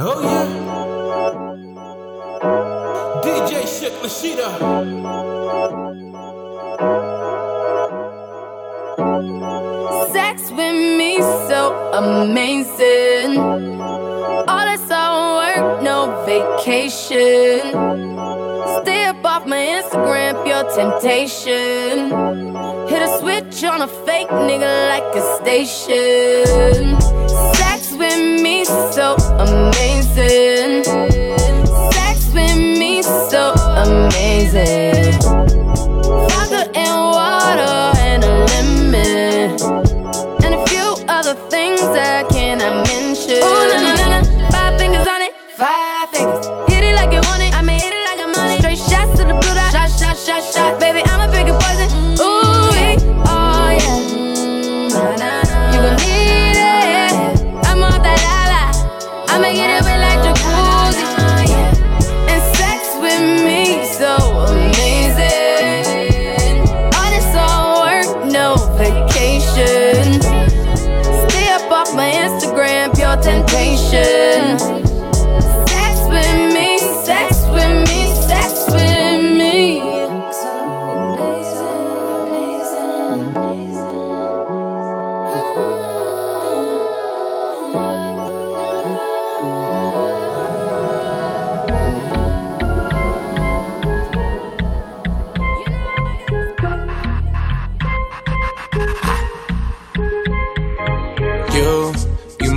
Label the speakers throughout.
Speaker 1: Oh yeah. DJ Shug La Sheedah.
Speaker 2: Sex with me so amazing. All this all work, no vacation. Stay up off my Instagram, pure temptation. Hit a switch on a fake nigga like a station. So amazing. Sex with me so amazing.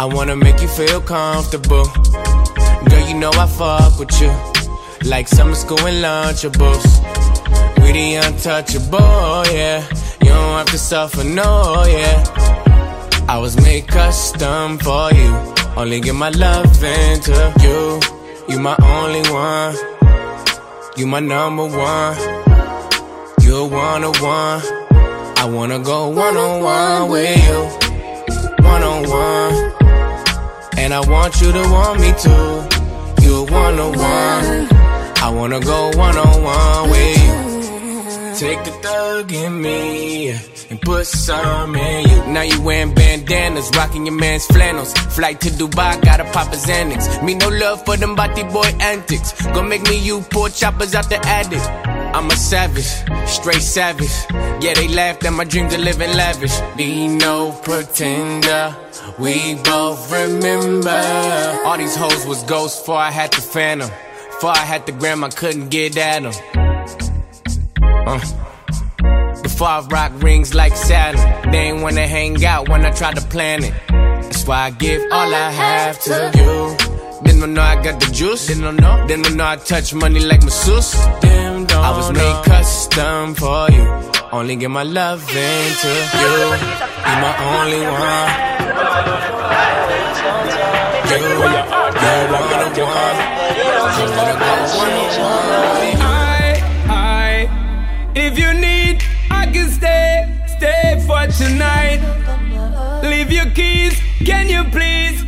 Speaker 3: I wanna make you feel comfortable. Girl, you know I fuck with you. Like summer school and lunchables. We the untouchable, yeah. You don't have to suffer, no, yeah. I was made custom for you. Only give my love into you. You my only one. You my number one. You're one on one. I wanna go one on one with you. One on one. And I want you to want me too. You're one on one. I wanna go one on one with you. Take the thug in me and put some in you. Now you wearing bandanas, rocking your man's flannels. Flight to Dubai, gotta pop a Xanax. Me no love for them body boy antics. Gonna make me you poor choppers out the attic. I'm a savage, straight savage. Yeah, they laughed at my dream to live in lavish. Be no pretender, we both remember. All these hoes was ghosts before I had the phantom. Before I had the gram, I couldn't get at them. Uh. Before I rock rings like Saturn, they ain't wanna hang out when I try to plan it. That's why I give all I have to you. Then don't know I got the juice. Then don't know. Then don't know I touch money like masseuse. Them don't I was made custom for you. Only give my love into you. You my only one. You, you're one on one. I wanna go one on one.
Speaker 4: I, I, if you need, I can stay, stay for tonight. Leave your keys, can you please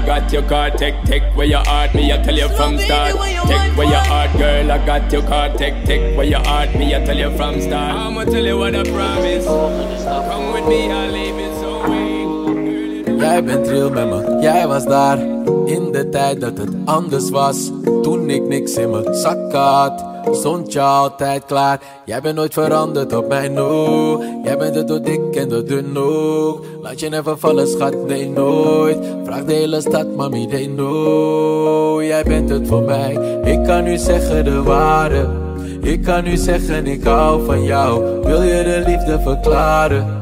Speaker 4: I got your car. Take, take where your heart, me, I tell you from start. Take where your heart, girl, I got your car. Take, take where your heart, me, I tell you from start. I'ma tell you what I promise. Come with me, I'll leave it so way.
Speaker 5: Jij bent real met me, jij was daar In de tijd dat het anders was Toen ik niks in mijn zak had Stond je altijd klaar. Jij bent nooit veranderd op mij, no Jij bent het door dik en door dun ook. Laat je never vallen, schat, nee nooit. Vraag de hele stad, mami, they know Jij bent het voor mij. Ik kan nu zeggen de waarde Ik kan nu zeggen ik hou van jou. Wil je de liefde verklaren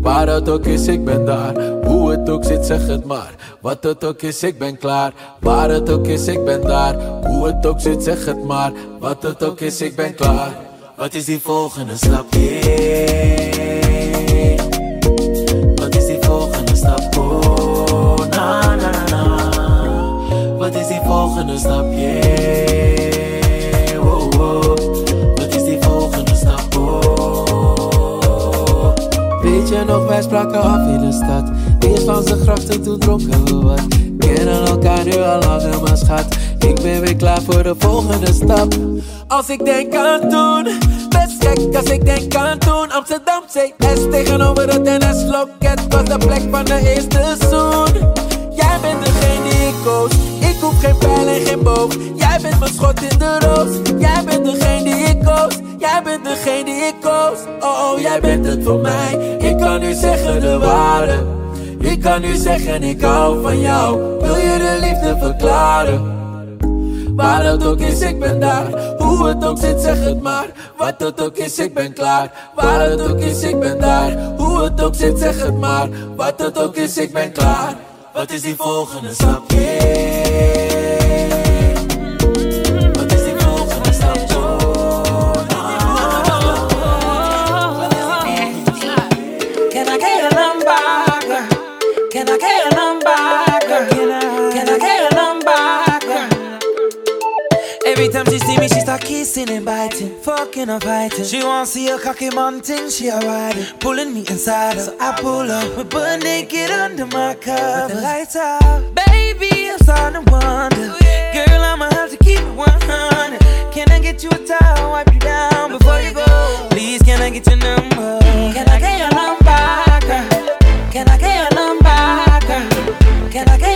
Speaker 5: Waar het ook is, ik ben daar. Hoe het ook zit, zeg het maar. Wat het ook is, ik ben klaar. Waar het ook is, ik ben daar. Hoe het ook zit, zeg het maar. Wat het ook is, ik ben klaar. Wat is die volgende stap? Wat is die volgende stap? Oh, na na na na. Wat is die volgende stap? Je nog, wij spraken af in de stad. Eerst langs de grachten, toen dronken we wat. Kennen elkaar nu al langer, maar schat. Ik ben weer klaar voor de volgende stap. Als ik denk aan toen, best gek als ik denk aan toen. Amsterdam CS tegenover het NS-loket was de plek van de eerste zoen. Jij bent degene die ik koos. Ik hoef geen pijl en geen boog. Jij bent mijn schot in de roos. Jij bent degene die ik koos. Jij bent degene die ik koos. Oh, oh, jij bent het voor mij. Kan nu zeggen de waarde. Ik kan nu zeggen ik hou van jou. Wil je de liefde verklaren? Waar het ook is, ik ben daar. Hoe het ook zit, zeg het maar. Wat het ook is, ik ben klaar. Waar het ook is, ik ben daar. Hoe het ook zit, zeg het maar. Wat het ook is, ik ben klaar. Wat is die volgende stap?
Speaker 6: She see me, she start kissing and biting, fucking and fighting. She wanna see a cocky mountain, she a riding, pulling me inside her. So I pull up, we butt naked under my cover, with the lights out. Baby, I'm starting to wonder, oh, girl, I'ma have to keep it 100. Can I get you a towel, wipe you down before you go? Please, can I get your number? Can I get your number, girl? Can I get your number, girl? Can I get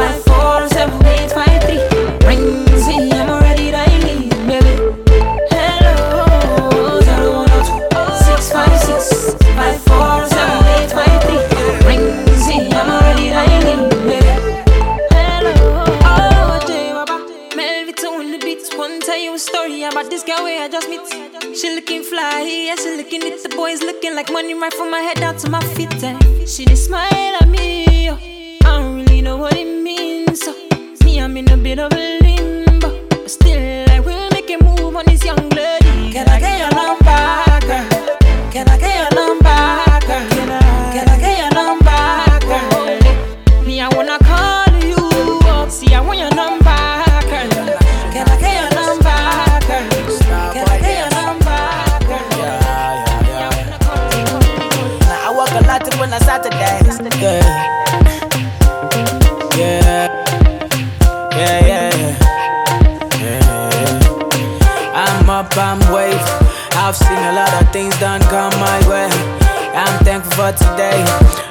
Speaker 6: six five four seven eight five three. Ring, see, I'm already dialing, baby. Hello, zero one two six five six five four seven eight five three. Ring, see, I'm already baby. Hello, oh, the beats. Tell you a story about this girl just meet. She looking fly, yeah, she looking the boys looking like money right from my head down to my feet. eh. She did smile at me, yo. I don't really know what it means. I'm in a bit of a limbo, still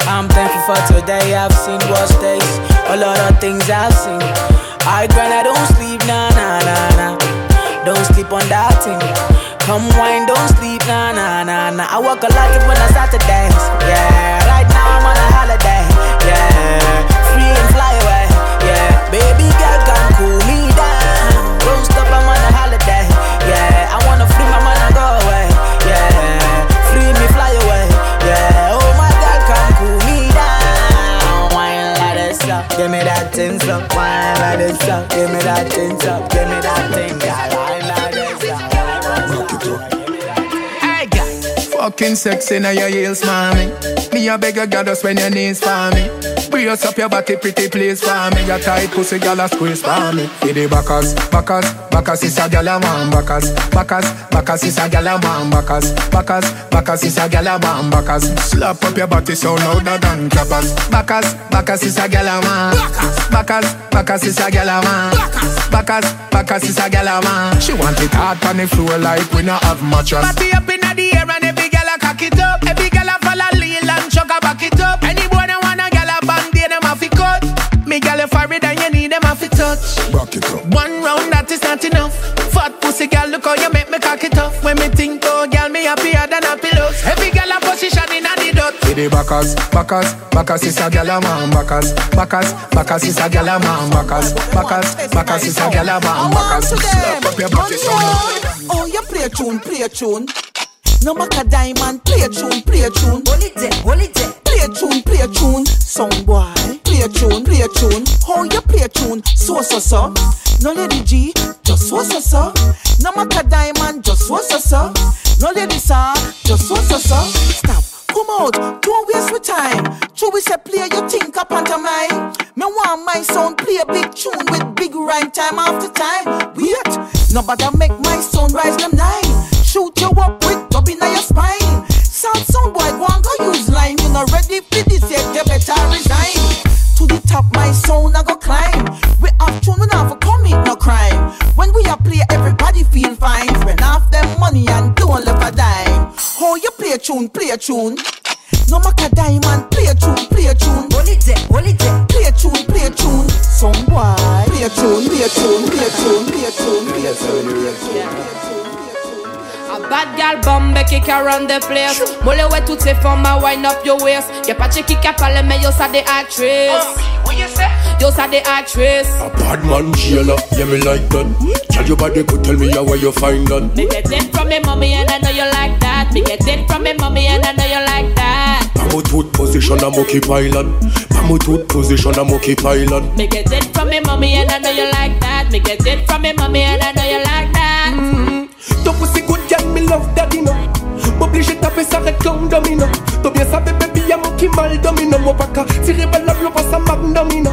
Speaker 7: I'm thankful for today. I've seen worse days. A lot of things I've seen. I grind, I don't sleep, nah, nah, nah, nah. Don't sleep on that thing. Come wine, don't sleep, nah, nah, nah, nah. I work a lot when I Saturdays. Yeah, right now I'm on a holiday. Give me that thing up. Wine like this up, give me that thing up. Give me that thing, girl. Wine like this up.
Speaker 8: Hey, girl. Fucking sexy now your heels, mommy. Me a beg you, God, just when your knees for me. Brace up your body, pretty please for me. Your tight pussy, gyal a squeeze for me. For the backers, backers, backers is a gyal a man. Backers, backers, backers is a gyal a man. Backers, backers, backers is a gyal a man. Backers, slap up your body so louder than clappers. Backers, backers is a gyal a man. Backers, backers is a gyal a man. Backers, backers is a gyal a man. She want it hard on the floor like we not have mattress.
Speaker 9: Party up in the air and every gyal a cock it up. Every gyal a follow lean and chuck a back it up. Any boy Me gyal a it and you need them have to touch.
Speaker 8: Back it up.
Speaker 9: One round that is not enough. Fat pussy gyal, look how you make me cock it up. When me think oh gyal, me happier than a pillows. Every gyal a position in a the dot.
Speaker 8: For the backers, backers, backers is a gyal a man. Backers, backers, backers is a gyal a man. Backers, backers, backers is a gyal a man. Backers, slap up your body so louder.
Speaker 10: Oh, you play a tune, play a tune. No matter diamond, play a tune, play a tune. Hold it there, hold it there. Play a tune, play a tune. Song boy, play a tune, play a tune. How you play a tune? So so so. No lady G, just so so so. No matter diamond, just so so so. No lady sir, just so so so. Stop. Come out, don't waste my time. True, we say play your think up onto mine. Me want my sound play a big tune with big rhyme time after time. Wait, nobody make my sound rise them nine. Shoot you up with in your spine. Sound sound boy, go and go use line. You not ready for this yet, you better resign. To the top, my sound I go climb. We have tune, we not for commit no crime. When we are play, everybody feel fine. Spend off them money and don't left a dime. How you play a tune, play a tune. No matter diamond, play a tune, play a tune. Hold it there, hold it there. Play a tune, play a tune. Some boy, play a tune, play a tune, play a tune, play a tune, play a tune, play a tune.
Speaker 11: A bad gal bombe qui can run the place. Mole ouais toutes ces femmes à wind up your waist? Y'a pas de qui qui parle mais yo ça des actrices Yo ça des actrices
Speaker 12: A bad man jailer, yeah me like that. Tell your body could tell me how where you find that.
Speaker 11: Me get it from me mommy and I know you like that. Me get it from me mommy and I know you like that.
Speaker 12: Pamo tooth position I'm okay pilot. Pamo tooth position I'm okay pilot.
Speaker 11: Me get it from me mommy and I know you like that. Me get it from me mommy and I know you like that. Mm-hmm.
Speaker 13: Ton pussy good girl, me love daddy no? M'oblige taper ça red comme domino. T'as bien savais baby y'a mon qui mal domino. Mon pas qu'à tirer balle la passe à magnomino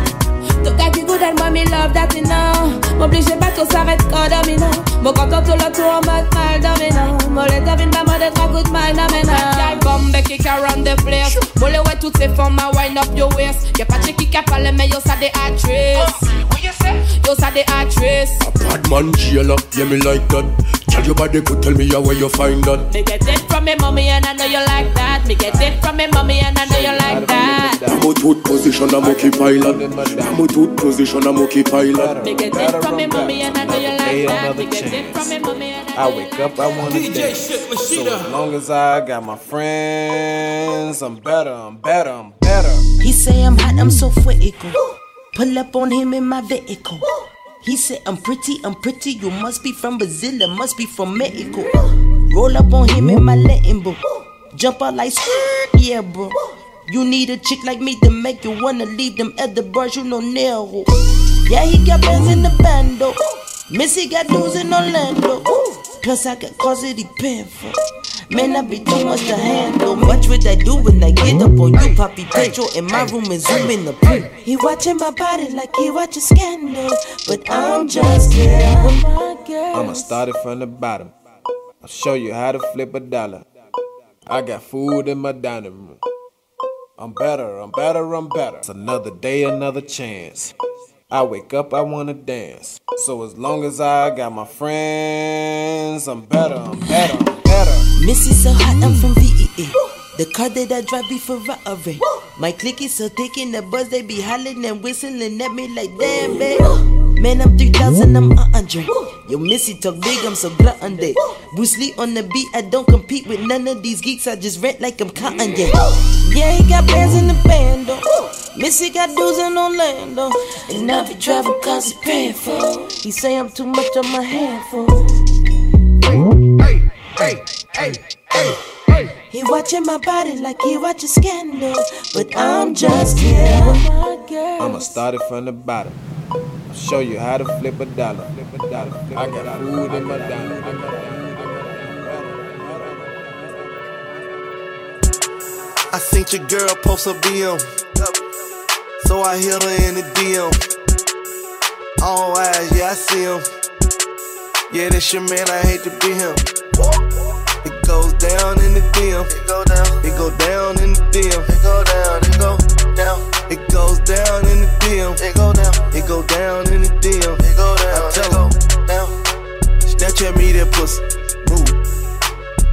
Speaker 11: Tout gars qui good and mommy love that you know M'oblige pas tout s'arrête quand domino Mon content tout le tour en mode mal domino Mon les devine pas mode être un good mal domino Gal bombe qui can run the place. Mole ouais toutes ces femmes à wind up your waist. Y'a pas de qui qui parle mais yo ça des actrices. Oh, yo ça des actrices.
Speaker 12: A bad man jailer, yeah me like that. Tell your body could tell me how where you find that.
Speaker 11: Me get it from me mommy and I know you like that. Me get it from me mommy and I know you like that.
Speaker 12: Pamo tooth position I'm okay pilot. Pamo tooth position I'm okay pilot.
Speaker 11: Me get it from me mommy and I know you like that Me get it from me mommy and I
Speaker 14: I wake up, I wanna
Speaker 1: DJ
Speaker 14: dance.
Speaker 1: Shit
Speaker 14: So
Speaker 1: Machida.
Speaker 14: as long as I got my friends, I'm better, I'm better, I'm better.
Speaker 15: He say I'm hot, I'm so fuego. Pull up on him in my vehicle. He said I'm pretty, I'm pretty. You must be from Brazil, it must be from Mexico. Roll up on him in my Lambo. Jump out like yeah, bro. You need a chick like me to make you wanna leave them other bars, you know narrow. Yeah, he got bands in the bando. Missy got dudes in Orlando. Plus I got cause it depend for. Man, I be too much to handle. Watch what I do when I get up on you, Poppy Pedro in my room and zoom in the pool. He watching my body like he watching scandal, but I'm just here.
Speaker 14: I'ma start it from the bottom. I'll show you how to flip a dollar. I got food in my dining room. I'm better, I'm better, I'm better. It's another day, another chance. I wake up, I wanna dance. So as long as I got my friends, I'm better, I'm better, I'm better.
Speaker 15: Missy so hot, I'm from VA. The car that I drive be Ferrari. My clique is so thick the buzz, they be hollering and whistling at me like damn, babe. Man, I'm 3000, I'm 100. Yo, Missy talk big, I'm so glutton day. Bruce Lee on the beat, I don't compete with none of these geeks, I just rent like I'm cotton, yeah. Yeah, he got bands in the band, though. Missy got dudes in Orlando. And I be driving cause he paying for. He say I'm too much on my handful.
Speaker 13: Hey, hey, hey, hey, hey
Speaker 15: He watching my body like he watching scandal, but I'm just here with my girl.
Speaker 14: I'ma start it from the bottom. Show you how to flip a dollar. Flip a dollar. I got food in my room.
Speaker 16: I seen your girl post a BM. So I hit her in the DM. All eyes, yeah, I see him. Yeah, that's your man, I hate to be him. It goes down in the DM. It go down. It go down in the DM. It go down. It go down. It goes down in the DM. It go down. It go down in the DM. It go down. I tell him. Down. Snapchat me that pussy. Move.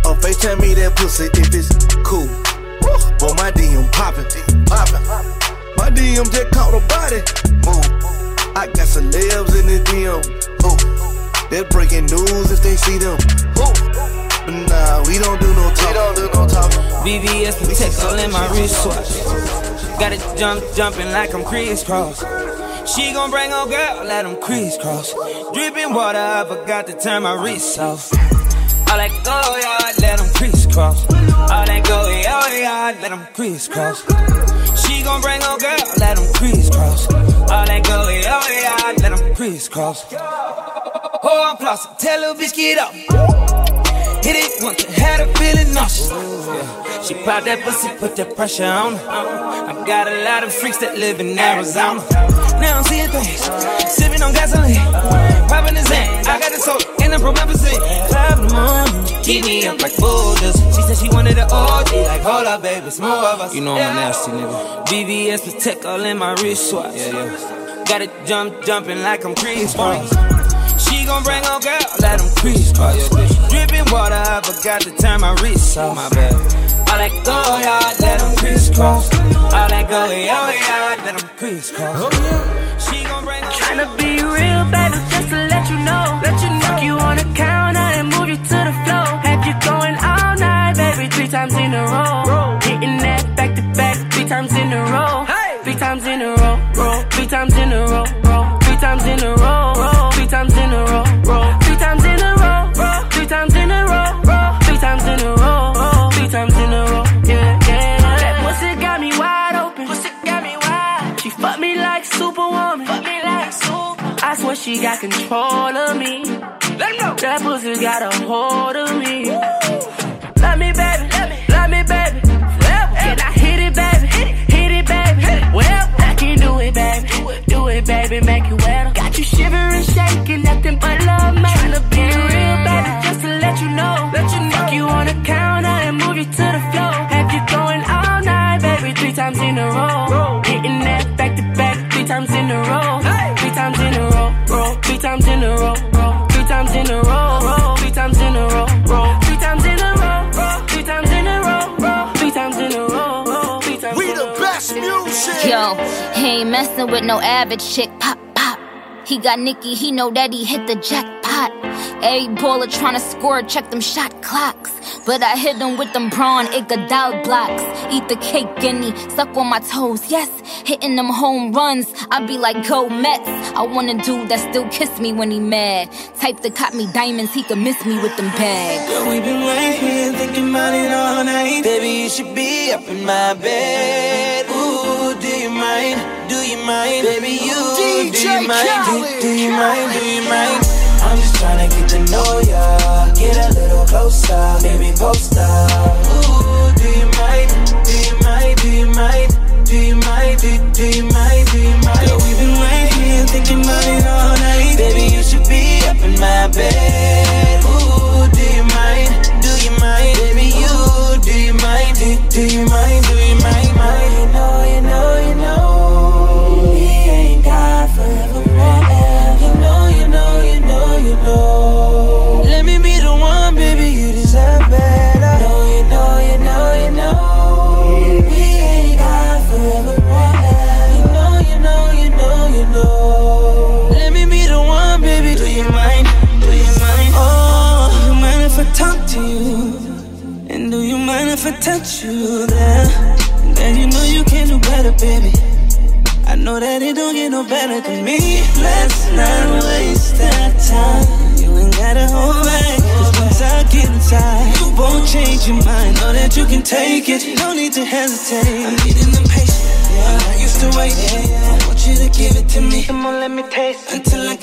Speaker 16: Or FaceTime me that pussy if it's cool. Boy, my DM poppin'. Poppin'. My DM just caught a body. Move. I got celebs in the DM. Who? They're breaking news if they see them. Who? But nah, we don't do no talk. We don't do no talk.
Speaker 17: VVS protect all in my wristwatch. Got it jump, jumping like I'm crisscross. She gon' bring her girl, let them crisscross. Dripping water, I forgot to turn my wrist off. All that go yard, let them crisscross. All that go yard, let them crisscross. She gon' bring her girl, let them crisscross. All that go yard, let them crisscross. Oh, I'm flossing, tell her bitch get up. Hit it once, had her feeling nauseous. Yeah. She pop that pussy, put that pressure on her. I got a lot of freaks that live in Arizona. Now I'm seeing things, sipping on gasoline, popping the zen. I got the soul in the promethazine. Five in the morning, keep me up like boulders. She said she wanted an OG, like hold up, baby, it's more of us. You know I'm a nasty nigga. VVS protect all in my wristwatch. Yeah, yeah. Got it jump, jumping like I'm Chris Brown. She gon' bring her girl, let them crisscross. Oh, Dripping water, I forgot to turn my wrist off. My bad. All that go oh yard, let them crisscross. All that oh, go yard, let them crisscross. She gon' bring her
Speaker 18: Tryna be real, baby, just to let you know. Let you know. Fuck you on the counter and move you to the floor. Have you going all night, baby, three times in a row. Hitting that back to back, three times in a row. Three times in a row, roll. Three times in a row, she got control of me. Let know. That pussy got a hold of me. Love me, baby. Love me, baby. Forever. Can I hit it, baby? Hit it, baby. Well, I can do it, baby. Do it, baby. Make you wetter. Got you shivering, shaking, nothing but love, man. Tryna be real, baby, just to let you know. Let you know. Fuck you on the counter and move you to the floor. Have you going all night, baby? Three times in a row. Hitting that back to back, three times in a row. Times in a row, roll. Three times in a row, roll. Three times in a row, roll. Three times in a row, roll. Three times in a row, roll. Three times in a row, roll. Three times
Speaker 16: We the best music.
Speaker 19: Yo, he ain't messing with no average chick. Pop, pop. He got Nicki, he know that he hit the jackpot. Every baller tryna score, check them shot clocks. But I hit them with them brawn Iguodala blocks. Eat the cake, guinea, suck on my toes, yes. Hitting them home runs, I be like, go Mets. I want a dude that still kiss me when he mad. Type that cop me diamonds, he could miss me with them bags.
Speaker 17: Girl, we been right here thinking about it all night. Baby, you should be up in my bed. Ooh, do you mind? Do you mind? Baby, you do you mind? Do, do you mind? Do you mind? I'm just tryna get to know ya. Get a little closer, baby, post up. Ooh, do you mind? Do you mind? Do you mind? Do you mind? Do, do you mind? Do you mind? Girl, we've been right here thinking about it all night. Baby, you should be up in my bed. Ooh, do you mind? Do you mind? Baby, you do you mind? Do, do you mind? To you? And do you mind if I touch you there? Then you know you can do better, baby. I know that it don't get no better than me. Let's not waste that time. You ain't gotta hold back. Cause once I get inside, you won't change your mind. Know that you can take it. No need to hesitate. I'm getting impatient. Yeah, I used to wait. I want you to give it to me. Come on, let me taste until I get enough. Hope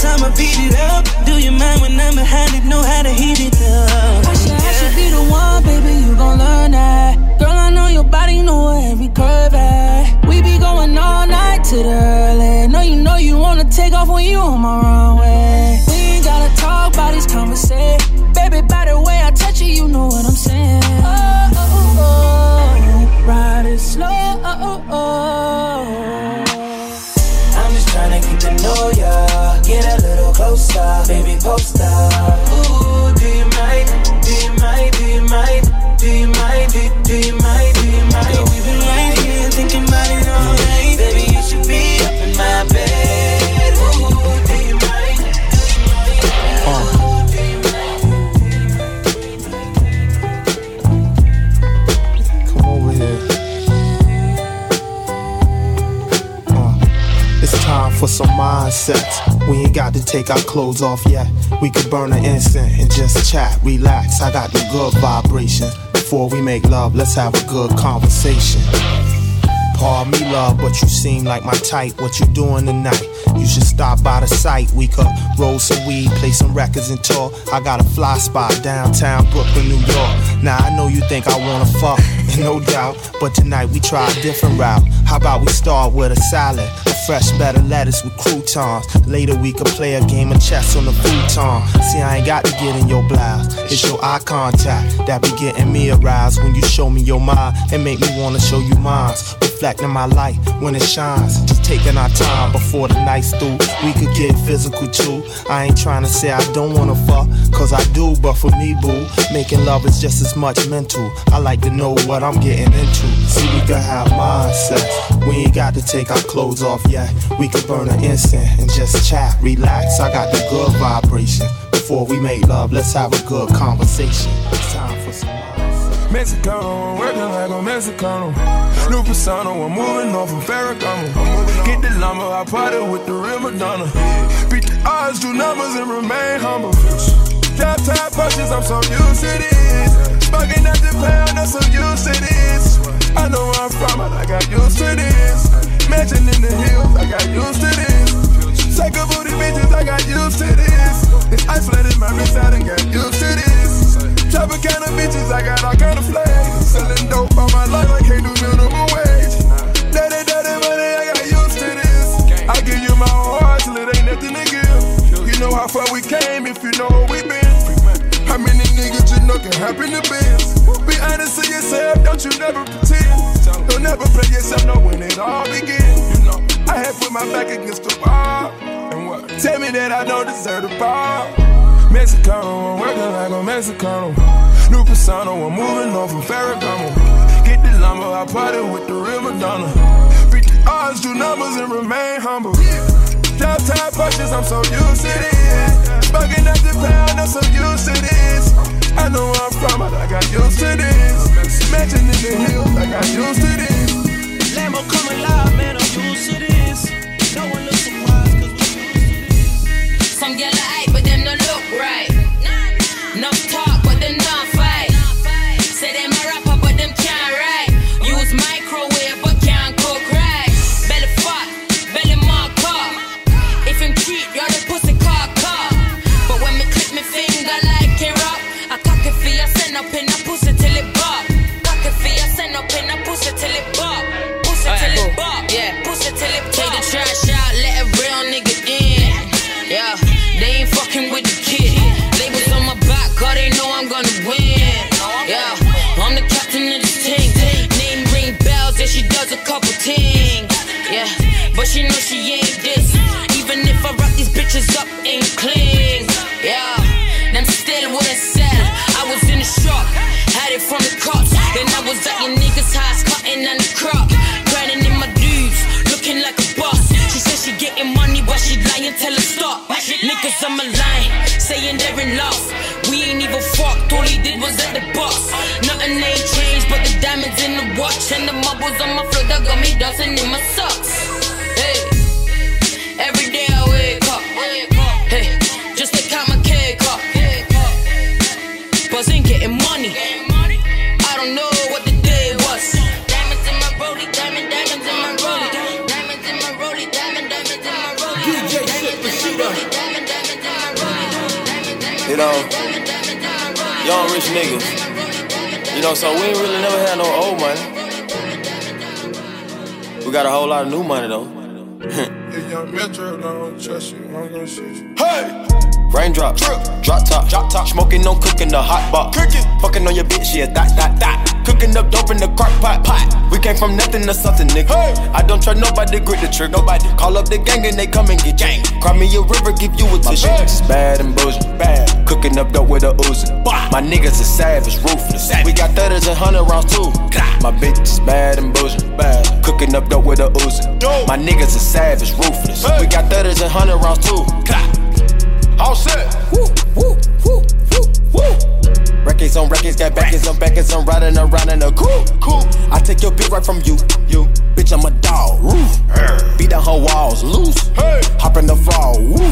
Speaker 17: time I beat it up. Do you mind when I'm behind it? Know how to heat it up.
Speaker 18: I should, yeah. I should be the one, baby. You gon' learn that. Girl, I know your body, know every curve at.
Speaker 20: We be going all night to the early. Know you know you wanna take off when you on my runway. We ain't gotta talk about these conversate. Baby, by the way I touch you, you know what I'm saying. Oh, oh, oh, ride it slow. Oh, oh, oh.
Speaker 17: I'm just trying to get to know ya. Closer, baby, post up. Ooh, do you mind? Do you mind? Do you mind? Do you mind? Do, do you mind? Do you mind? Girl, we've been right here thinking about it all night. Baby, you should be up in my bed. Ooh, do you mind?
Speaker 21: Come over here. Uh, it's time for some mindsets. We ain't got to take our clothes off yet. We could burn an incense and just chat, relax. I got the good vibration. Before we make love, let's have a good conversation. Pardon me, love, but you seem like my type. What you doing tonight? You should stop by the site. We could roll some weed, play some records, and talk. I got a fly spot downtown Brooklyn, New York. Now I know you think I wanna fuck, no doubt. But tonight we try a different route. How about we start with a salad, a fresh of lettuce with croutons. Later we could play a game of chess on the futon. See, I ain't got to get in your blouse. It's your eye contact that be getting me aroused when you show me your mind and make me wanna show you mine. Reflecting my light when it shines. Just taking our time before the night's through. We could get physical too. I ain't trying to say I don't wanna fuck, cause I do, but for me, boo, making love is just as much mental. I like to know what I'm getting into. See, we could have mindsets. We ain't got to take our clothes off yet. We could burn an incense and just chat, relax. I got the good vibration. Before we make love, let's have a good conversation. It's time for some
Speaker 22: Mexicano, I'm working like a Mexicano. New persona, I'm moving on from Ferragamo. Get the llama, I party with the real Madonna. Beat the odds, do numbers, and remain humble. Drop top punches, I'm so used to this. Smoking at the pound, I'm so used to this. I know where I'm from, but I got used to this. Mansion in the hills, I got used to this. Take a booty bitches, I got used to this. It's isolated my wrist, I done got used to this. Chopper kind of bitches, I got all kind of flags. Selling dope all my life, I can't do minimum wage. Daddy, daddy, money, I got used to this. I give you my heart till it ain't nothing to give. You know how far we came if you know where we been. How many niggas you know can happen to biz? Be honest to yourself, don't you never pretend. Don't never play yourself, know when it all begin. You know, I had put my back against the wall. And what? Tell me that I don't deserve the ball. Mexicano, I'm working like a Mexicano. New persona, I'm moving on from Ferragamo. Get the lumber, I party with the real Madonna. Beat the odds, do numbers, and remain humble. Drop top punches, I'm so used to this. Bugging at the pound, I'm so used to this. I know where I'm from, but I got used to this. Mansion in the hills, I got used to this.
Speaker 17: Lambo come alive, man, I'm used to this. No one looks surprised, cause
Speaker 19: Some gyal are hype, but them don't look right. Enough talk, did was at the box. Nothing ain't changed, but the diamonds in the watch and the marbles on my floor that got me dancing in my socks. Hey, every day I wake up, hey, just to count my cake up. Buzzing, getting money. I don't know what the day was. Diamonds in my rollie, diamond, diamonds in my rollie. Diamonds in my rollie, diamond, diamonds in my rollie. DJ Shug
Speaker 23: You know, young rich niggas. You know, so we ain't really never had no old money. We got a whole lot of new money though.
Speaker 22: If young Metro don't trust you, I'm gonna shoot you.
Speaker 23: Hey! Raindrop, drip, drop top, drop top. Smoking, no cooking, the hot pot. Cooking, fucking on your bitch, yeah, that, that, that. Cooking up dope in the crock pot, pot. We came from nothing to something, nigga. Hey. I don't trust nobody, grip the trigger. Nobody call up the gang and they come and get gang. Cry me a river, give you a tissue. My bitch bad and boujee, bad. Cooking up dope with a Uzi. My niggas are savage, ruthless. We got thudders and hundred rounds too. My bitch is bad and boujee, bad. Cooking up dope with a Uzi. My niggas are savage, ruthless. We got thudders and hundred rounds too. All set. Woo, woo, woo, woo, woo. Records on records, got backers on backers, I'm riding around in a cool, cool. I take your beat right from you, you. Bitch, I'm a dog, roof. Beat down her walls, loose. Hey. Hop in the fall, woo.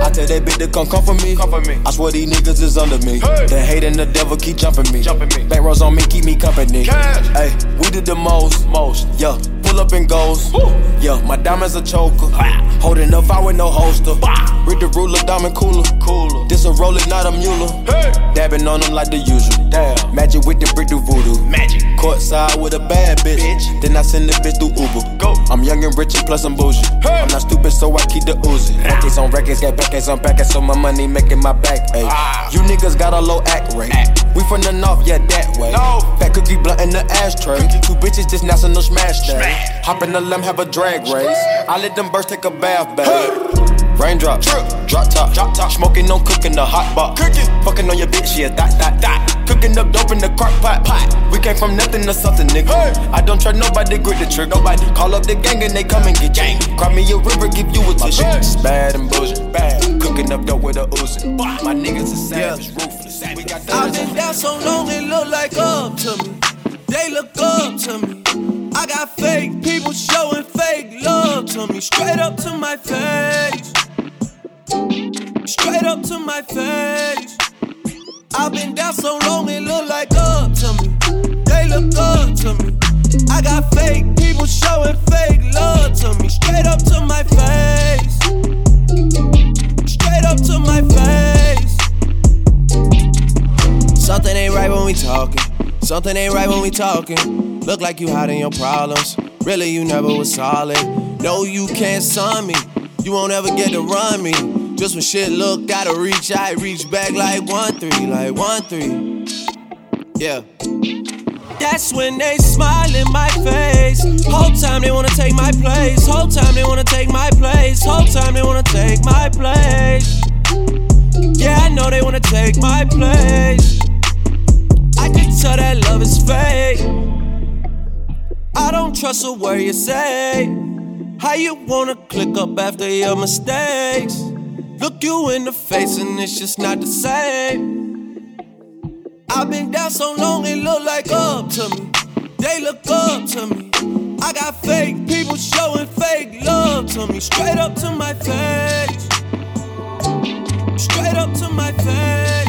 Speaker 23: I tell that bitch to come come for me. Come for me. I swear these niggas is under me. Hey. The hate and the devil keep jumping me. Jumping me. Bank rolls on me, keep me company. Cash. Hey, we did the most, most, yeah pull up and goes. Yeah, my diamonds a choker. Holding up, I with no holster. Read the ruler, diamond cooler. Cooler. This a roller, not a mule. Hey. Dabbing on them like the usual. Damn. Magic with the brick do voodoo. Magic. Courtside with a bad bitch. bitch. Then I send the bitch through Uber. Go. I'm young and rich and plus I'm bougie. Hey. I'm not stupid, so I keep the Uzi. Records, got backers on backers, so my money making my back. Ay. Ah. You niggas got a low act rate. Act. We from the north, yeah, that way. No. Fat cookie blunt in the ashtray. Cookie. Two bitches just national smash that. Hop in the limb, have a drag race. I let them birds take a bath, babe. Raindrop, drip, drop top, drop top. Smoking, no cooking, the hot pot. Cooking, fucking on your bitch, yeah, that, that, that. Cooking up dope in the crock pot, pot. We came from nothing to something, nigga. Hey. I don't trust nobody, grip the trigger. Nobody call up the gang and they come and get gang. Cry me a river, give you a tissue. My bitch bad and boujee, bad. Cooking up dope with a Uzi. My niggas are savage, yeah. ruthless. We got
Speaker 24: I've been down so long, it look like up to me. They look up to me. I got fake people showing fake love to me. Straight up to my face. Straight up to my face. I've been down so long, it look like up to me. They look up to me. I got fake people showing fake love to me. Straight up to my face. Straight up to my face. Something ain't right when we talking. Something ain't right when we talking. Look like you hiding your problems. Really, you never was solid. No, you can't sign me. You won't ever get to run me. Just when shit look gotta reach, I reach back like one three, like one three. Yeah. That's when they smile in my face. Whole time they wanna take my place. Whole time they wanna take my place. Whole time they wanna take my place. Yeah, I know they wanna take my place. I can tell that love is fake. I don't trust a word you say. How you wanna click up after your mistakes? Look you in the face and it's just not the same. I've been down so long it look like up to me. They look up to me. I got fake people showing fake love to me. Straight up to my face. Straight up to my face.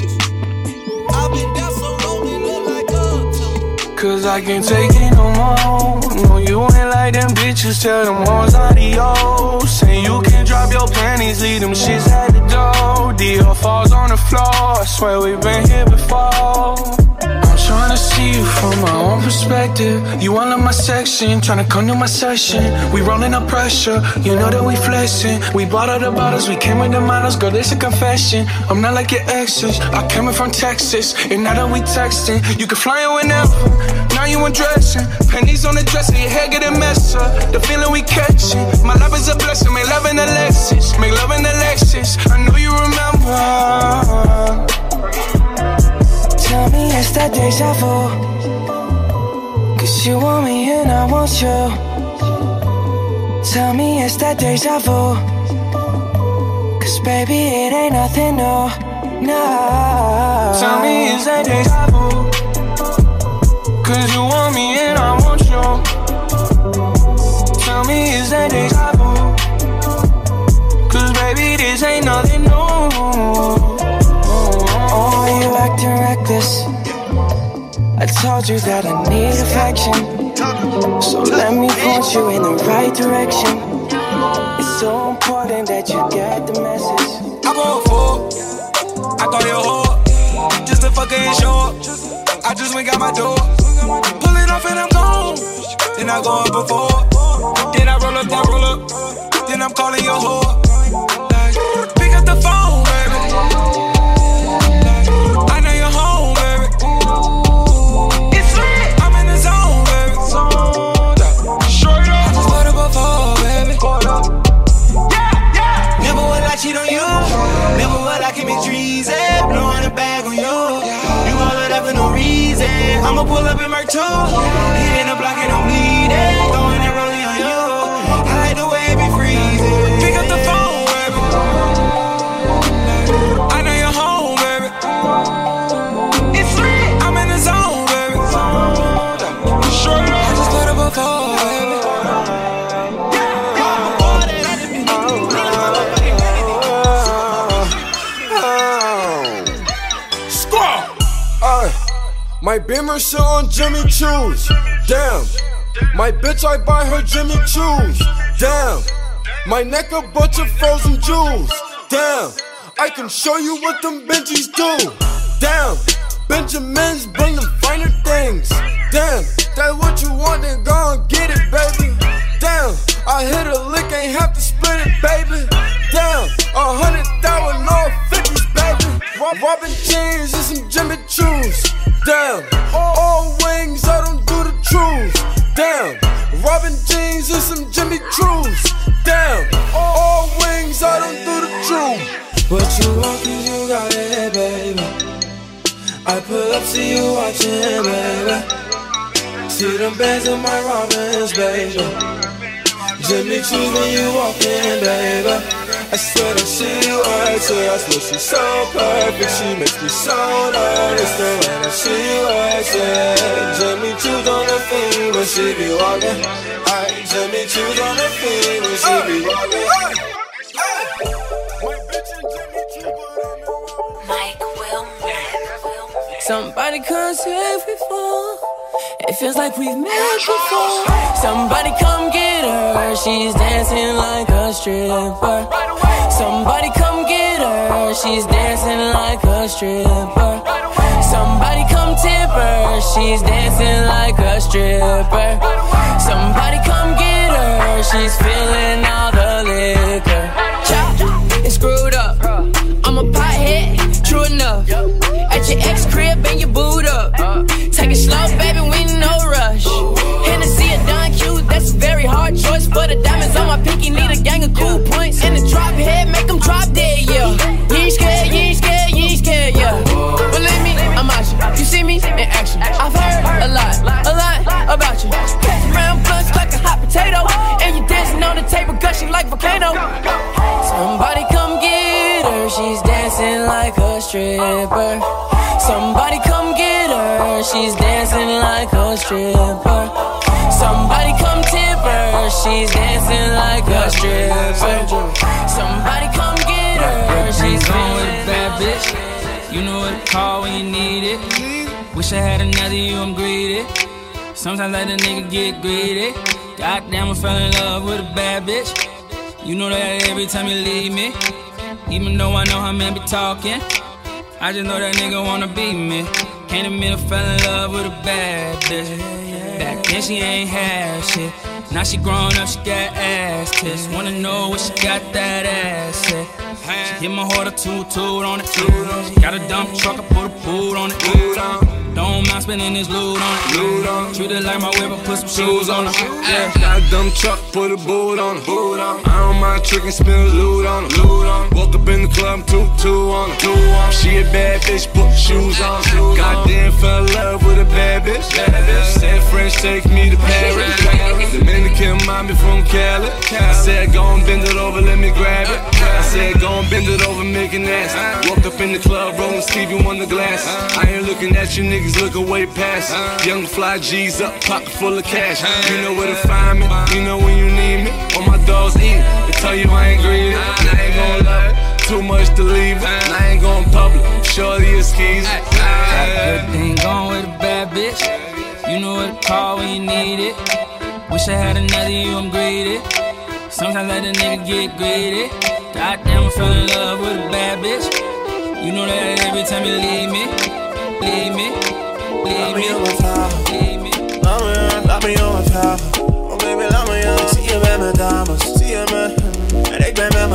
Speaker 25: Cause I can't take it no more. No, you ain't like them bitches. Tell them ones adios. Say you can drop your panties, leave them shits at the door. Dior falls on the floor. I swear we've been here before. Trying to see you from my own perspective. You all in my section, trying to come to my session. We rolling up pressure, you know that we flexing. We bought all the bottles, we came with the models, girl, this a confession. I'm not like your exes, I came in from Texas. And now that we texting, you can fly in whenever. Now you undressing, pennies on the dresser, your hair getting messed up. The feeling we catching, my love is a blessing. Make love in the Lexus, make love in the Lexus. I know you remember.
Speaker 26: Tell me it's that deja vu. Cause you want me and I want you. Tell me it's that deja vu. Cause baby, it ain't nothing new. No.
Speaker 25: Tell me is that deja vu. Cause you want me and I want you. Tell me is that deja vu. Cause baby, this ain't nothing
Speaker 26: told you that I need affection. So let me point you in the right direction. It's so important that you get the message.
Speaker 27: I go for I call you a whore. Just to fucking show up. I just went got my door. Pull it off and I'm gone. Then I go up before. Then I roll up, then roll up. Then I'm
Speaker 28: calling your whore.
Speaker 29: I'ma pull up in my two. Hitting the block and I'm
Speaker 30: my Beamer sit on Jimmy Choo's. Damn. My bitch, I buy her Jimmy Choo's. Damn. My neck a bunch of frozen jewels. Damn. I can show you what them Benjis do. Damn. Benjamins bring them finer things. Damn. That what you want, then go and get it, baby. Damn. I hit a lick, ain't have to split it, baby. Damn. A hundred thousand, no fifties, baby. Rob, Robin jeans and some Jimmy Choos. Damn. All wings, I don't do the truths. Damn. Robin jeans and some Jimmy Choos. Damn. All wings, I don't do the truth.
Speaker 29: What you want, cause you got it, baby. I pull up, see you watching, baby. See them bands in my Robins, baby. Jimmy Choo's when you walk in, baby. I swear that she works it. I swear she's so perfect. She makes me so nervous the way that she works it. Jimmy Choo's on the fiend when she be walking. Aye, Jimmy Choo's on the fiend when she be walking. Mike Wilmer.
Speaker 26: Somebody come save me for. It feels like we've met before. Somebody come get her. She's dancing like a stripper. Somebody come get her. She's dancing like a stripper. Somebody come tip her. She's dancing like a stripper. Somebody come get her. She's feeling all the liquor. Chop, it's screwed up. I'm a pothead, true enough. Crib and your boot up. Take it slow, baby, we no rush. Hennessy a Don Q, that's a very hard choice. For the diamonds on my pinky, need a gang of cool points. And the drop head, make them drop dead, yeah. She's dancing like a stripper. Somebody come get her, she's
Speaker 20: going with a bad bitch. You know what to call when you need it. Wish I had another you, I'm greedy. Sometimes I let a nigga get greedy. Goddamn, I fell in love with a bad bitch. You know that every time you leave me. Even though I know how men be talking. I just know that nigga wanna be me. Can't admit I fell in love with a bad bitch. Back then she ain't had shit. Now she grown up, she got ass tits. Wanna know what she got that ass at. She hit my heart a toot toot on it. She got a dump truck, I put a boot on it. Don't mind spending this loot on it. Loot on. Treat it like my whip, put some shoes on it. Yeah.
Speaker 30: Got a dumb truck, put a boot on it. Boot on it. I don't mind tricking, spin loot on it. Loot on it. Woke up in the club, two two on it. Two on it. She a bad bitch, put shoes on. it. Goddamn, fell in love with a bad bitch. Bad bitch. Said French, take me to Paris. Dominican mommy from Cali. I said, go and bend it over, let me grab it. I said, go and bend it over, make it nasty. Woke up in the club, rolling Stevie on the glass. I ain't looking at you niggas, looking way past. Young fly G's up, pocket full of cash. You know where to find me, you know when you need me. All my dogs eat, they tell you I ain't greedy. And I ain't gon' love it, too much to leave it. And I ain't gon' public, shorty is skis.
Speaker 20: Got a good thing going with a bad bitch. You know what to call when you need it. Wish I had another you, I'm greedy. Sometimes let a nigga get greedy. Goddamn, I fell in love with a bad bitch. You know that every time you leave me, leave me, leave me, leave me.
Speaker 29: Love me on my power. Oh, baby, love me on. See you at McDonald's. See you, man. And they grab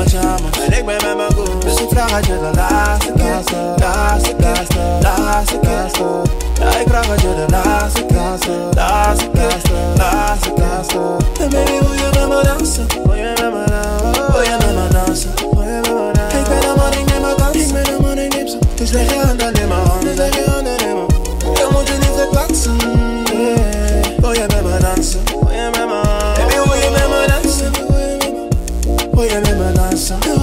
Speaker 29: het je de laatste keer, laatste keer, laatste keer. Ja, ik vraag het je de laatste keer, laatste keer, laatste keer. En baby, wil je met me dansen? Wil je met me dansen? Wil je met me dansen? Wil je met me dansen? Ik ben de man, ik neem mijn ze. Dus leg je handen in mijn hand. Dus leg je handen in mijn hand. Je moet je liefde plaatsen. Yeah. Wil je met me dansen? Wil je met me Baby, wil je met me dansen? Wil je met me dansen?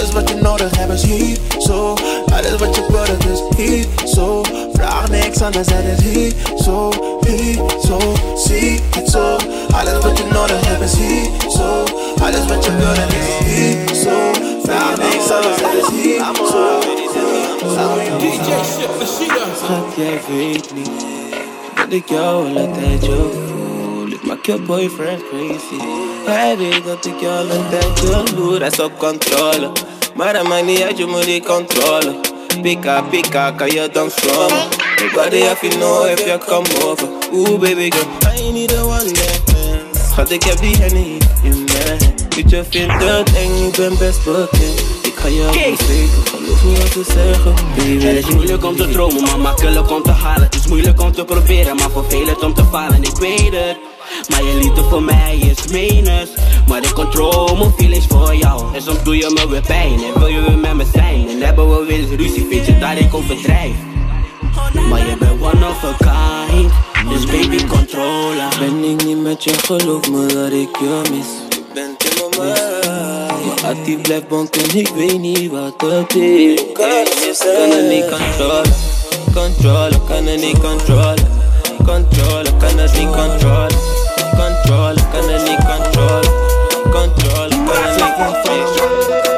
Speaker 29: Alles wat je nodig hebt is hier, zo Alles wat je wil, dat is. Hier, zo Vraag niks anders, het is hier, zo Hier, zo, zie het zo Alles wat je nodig hebt is hier, zo Alles wat je wil, dat is. Hier, zo Vraag niks anders, het is. Hier, zo
Speaker 1: DJ Shug La Sheedah.
Speaker 17: Schat, jij weet niet dat ik jou al een tijdje voel. Ik maak je boyfriend crazy. Hij weet dat ik jou al een tijdje loer. Hij is op controle, maar dat maakt niet uit, je moet die controle. Pika, pika, kan je dan stromen? Nobody have you know if you come over. Ooh, baby girl, I need a one day. Schat, ik heb die henny in mij. Weet je vindt het eng, ik ben best bekend. Ik ga jou verzekeren, geloof me wat ze zeggen. Baby,
Speaker 31: Het is moeilijk om te dromen, maar makkelijk om te halen. Het is moeilijk om te proberen, maar vervelend om te falen. Ik weet het, maar je liefde voor mij is menens. Maar ik controle mijn feelings voor jou. En soms doe je me weer pijn en wil je weer met me zijn. En hebben we weer eens ruzie, vind je dat ik overdrijf. Maar je bent one of a kind, dus baby controla.
Speaker 17: Ben ik niet met je, geloof me dat ik je mis. In mijn mind. Maar die blijft bonken, ik weet niet wat het is. Kan het niet controleren, controleren, kan het niet controleren. Controleren, kan het niet. Controleren, kan het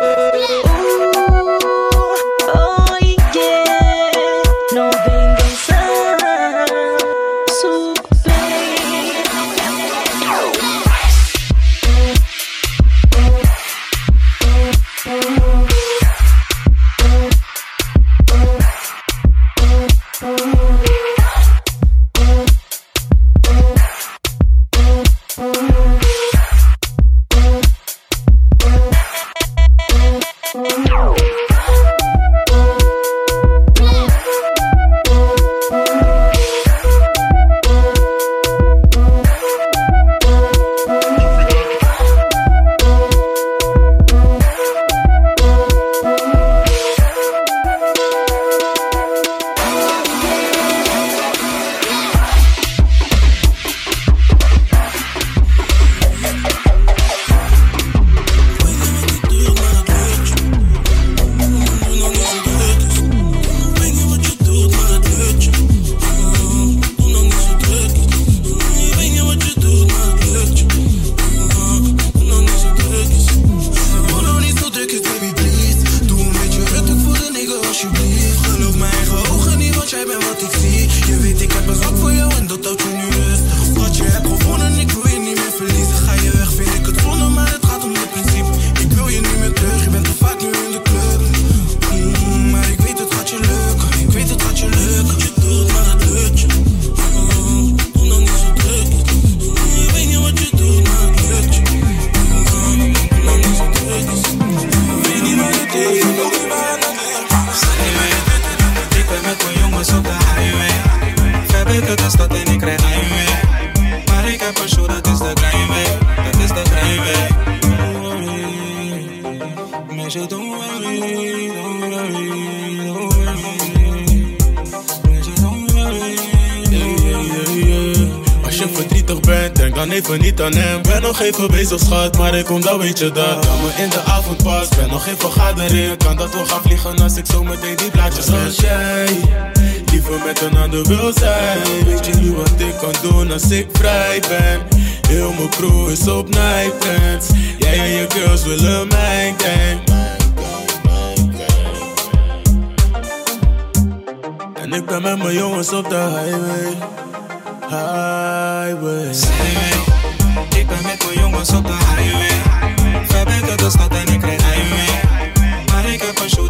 Speaker 22: kom, dan weet je dat. Kan me in de avond pas, ben nog geen vergadering. Kan dat we gaan vliegen als ik zo meteen die blaadjes Als jij liever met een ander wil zijn, weet je niet wat ik kan doen als ik vrij ben. Heel mijn crew is op night dance. Jij en je girls willen mijn gang. En ik ben met mijn jongens op de highway. Highway.
Speaker 32: Ik ben met mijn jongens op de highway. Ver buiten de stad en ik krijg highway. Maar ik heb een show,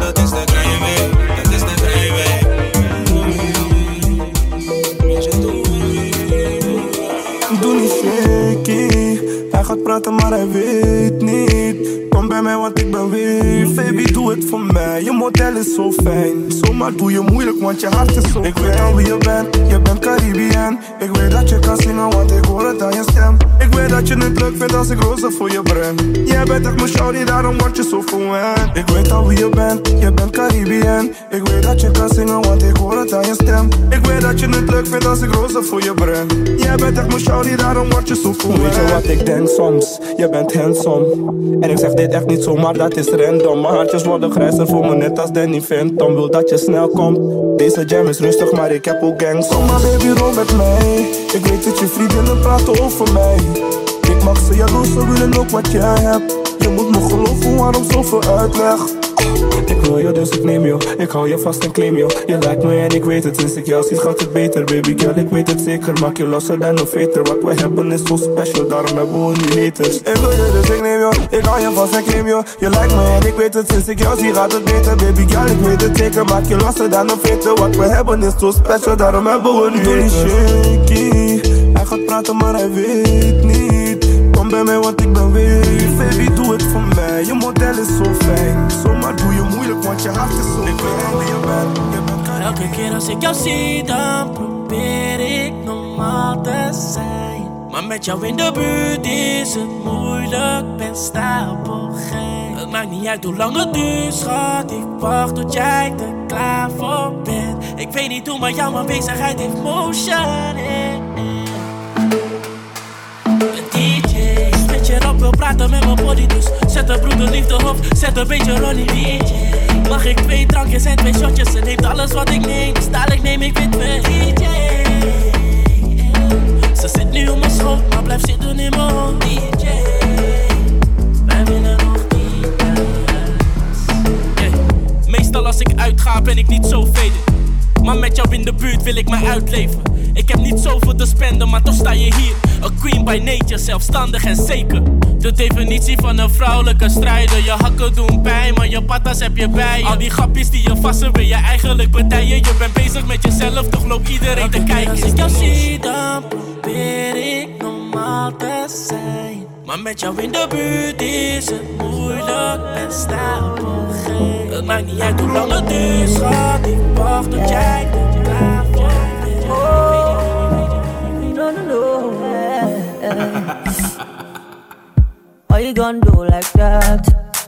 Speaker 22: Kom bij mij, want ik ben weer. Baby, doe het voor mij. Je model is zo fijn. Zomaar doe je moeilijk, want je hart is zo Ik weet al wie je bent, je bent Caribbean. Ik weet dat je kan zingen, want ik hoor het aan je stem. Ik weet dat je het leuk vindt als ik rozen voor je breng. Jij bent echt mijn shawty, daarom word je zo verwend. Ik weet al wie je bent, je bent Caribbean. Ik weet dat je kan zingen, want ik hoor het aan je stem. Ik weet dat je het leuk vindt als ik rozen voor je breng. Jij bent echt mijn shawty, daarom word je zo verwend.
Speaker 33: Weet je wat ik denk soms? Je bent handsome. En ik zeg dit echt niet zomaar, dat is random. Mijn hartjes worden grijzer voor me, net als Danny Phantom. Wil dat je snel komt. Deze jam is rustig, maar ik heb ook gangs.
Speaker 22: Kom maar baby, rol met mij. Ik weet dat je vriendinnen praten over mij. Ik mag ze jaloers, ze willen ook wat jij hebt. Je moet me geloven, waarom zoveel uitleg?
Speaker 33: Ik wil je, dus ik neem je. Ik hou je vast en claim je. Je lijkt me en ik weet het. Sinds ik jou zie, gaat het beter. Baby girl, ik weet het zeker. Maak je losser dan een veter. Wat we hebben is zo special, daarom hebben we nu haters.
Speaker 22: Ik wil je, dus ik neem je. Ik hou je vast en claim je. Je lijkt me en ik weet het. Sinds ik jou zie, gaat het beter. Baby girl, ik weet het zeker. Maak je losser dan een veter. Wat we hebben is zo special, daarom hebben we nu haters. shaky. Hij gaat praten, maar hij weet niet. Kom bij mij, want ik ben weer. Baby, Je model is zo fijn. Zomaar doe je moeilijk, want je hart is zo Ik weet wie je bent. Je bent
Speaker 34: Elke keer als ik jou zie, dan probeer ik normaal te zijn. Maar met jou in de buurt is het moeilijk, ben stapelgek. Het maakt niet uit hoe lang het duurt, schat. Ik wacht tot jij er klaar voor bent. Ik weet niet hoe, maar jouw aanwezigheid heeft motion. Wil praten met mijn body, dus zet de broeder liefde op, zet een beetje Ronnie DJ. Mag ik twee drankjes en twee shotjes, ze neemt alles wat ik neem, dus dadelijk neem ik wit met DJ. Ze zit nu op mijn schoot, maar blijft zitten in mijn hoofd, DJ. Wij willen nog Hey, Meestal als ik uitga ben ik niet zo faded. Maar met jou in de buurt wil ik me uitleven Ik heb niet zoveel te spenden, maar toch sta je hier. Een queen by nature, zelfstandig en zeker. De definitie van een vrouwelijke strijder. Je hakken doen pijn, maar je patas heb je bij je. Al die grapjes die je vassen wil je eigenlijk partijen Je bent bezig met jezelf, toch loopt iedereen te kijken Als ik jou zie, dan probeer ik normaal te zijn. Maar met jou in de buurt is het moeilijk, ben stapelgek Het maakt niet uit hoe lang het duurt, schat. Ik wacht tot jij er
Speaker 35: you gonna do like that?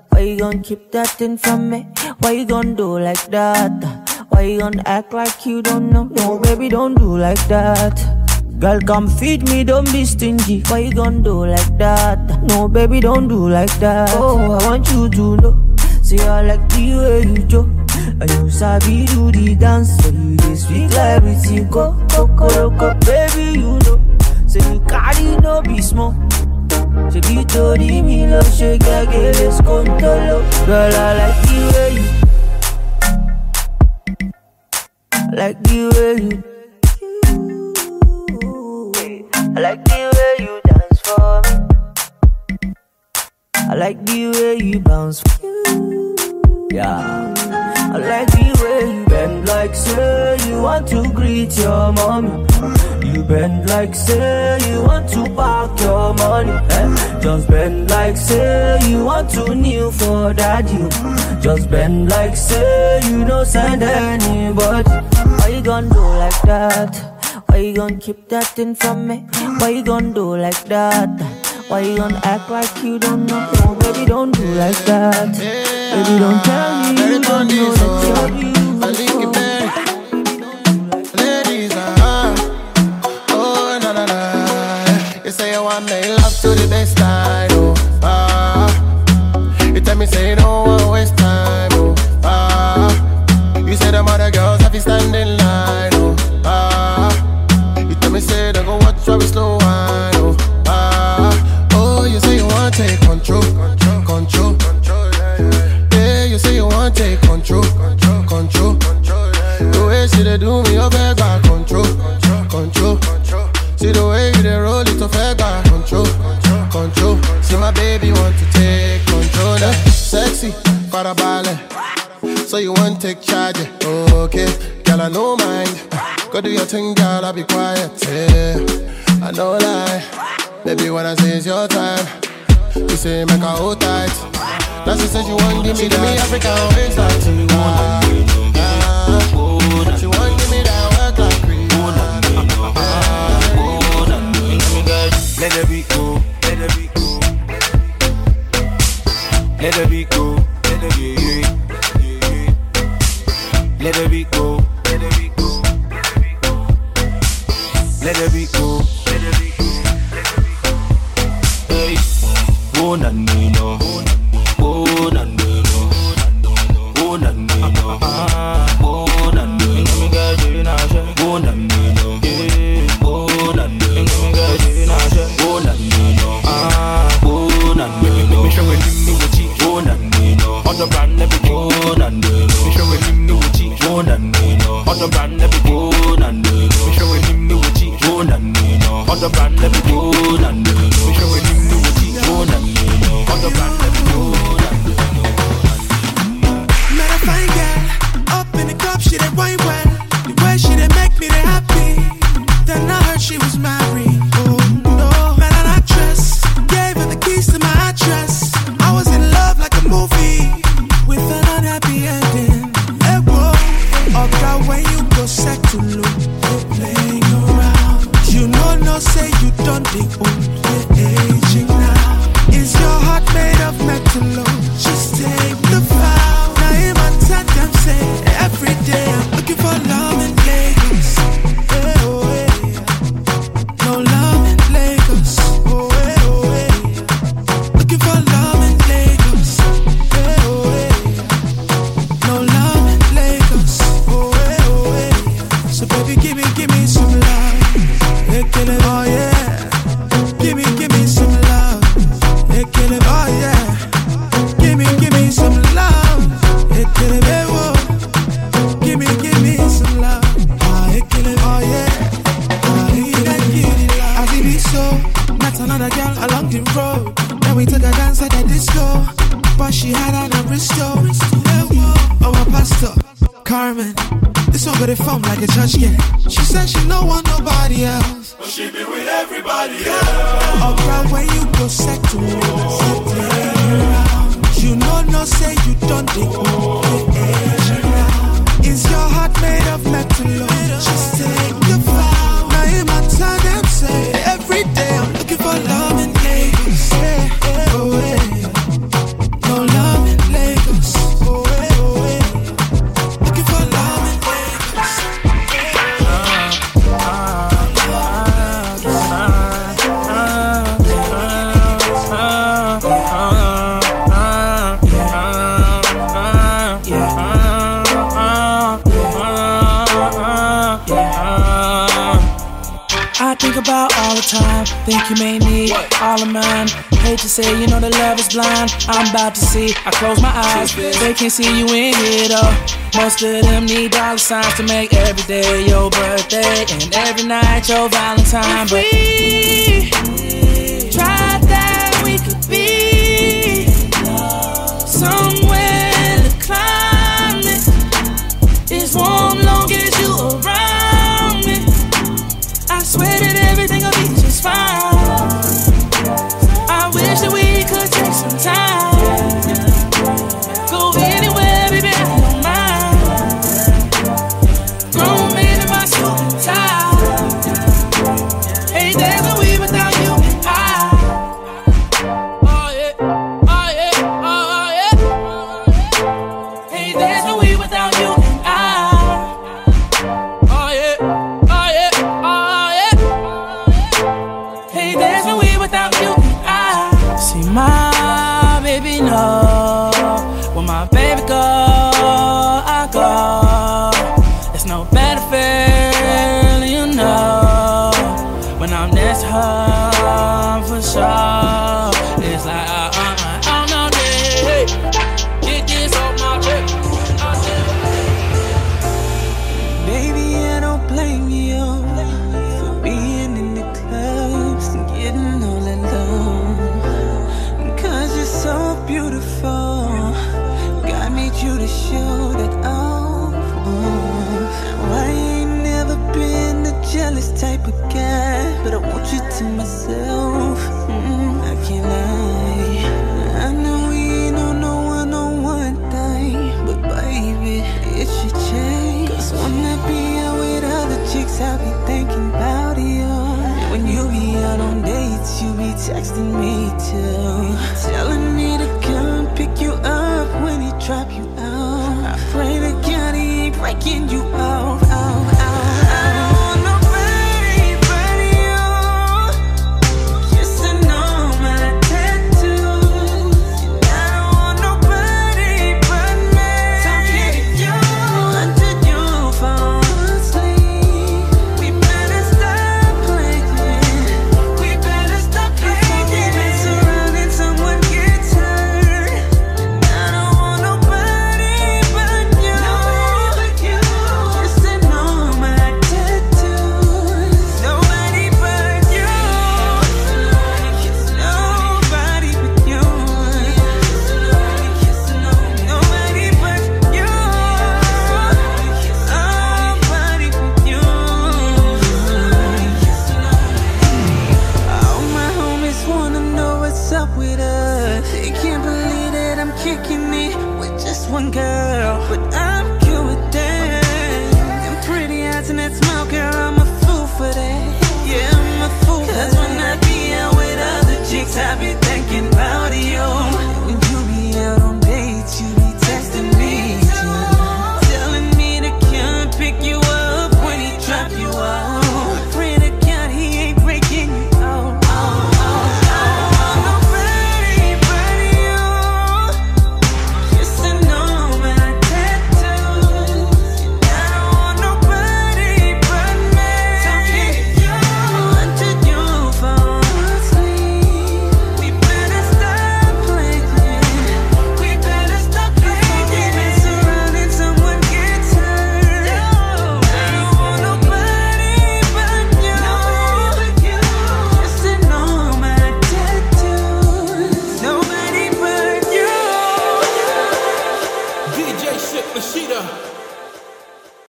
Speaker 35: Why you gonna keep that thing from me? Why you gonna do like that? Why you gonna act like you don't know? No, baby, don't do like that. Girl, come feed me, don't be stingy. Why you gonna do like that? No, baby, don't do like that. Oh, I want you to know. See, I like the way you do. And you sabi do the dance, so you just speak like everything. Go, go, go, go, baby, you know. Say you carry no be small. You told me love, shake, get let's go, Girl, I like the way you. I like the way you. I like the way you dance for me. I like the way you bounce. Yeah. I like the way you say you want to greet your mommy. You bend like say you want to park your money. Eh? Just bend like say you want to kneel for daddy. Just bend like say you don't send anybody. Why you gonna do like that? Why you gonna keep that thing from me? Why you gonna do like that? Why you gonna act like you don't know? No, baby, don't do like that. Baby, don't tell me you don't know that you're beautiful.
Speaker 16: Want make love to the best I know. ah. You tell me say you So you won't take charge, okay? Girl, I no mind. Go do your thing, girl, I'll be quiet. Yeah. I no lie. Baby, when I say it's your time, you say make her hold tight. Now she says you want give me, give me African waistline. Ah, ah. She want give me that work like cream.
Speaker 36: Ah, let it be go, let it be go, let it be go. none and me no.
Speaker 37: You know, no say you don't dig. Is your heart made of metal? Just say.
Speaker 20: Think you may need what? all of mine. Hate to say, you know the love is blind. I'm about to see. I close my eyes, they can't see you in it all. Most of them need dollar signs to make every day your birthday and every night your Valentine. But we tried that, we could be somewhere in the climate. It's warm long as you around me. I swear that everything'll be just fine.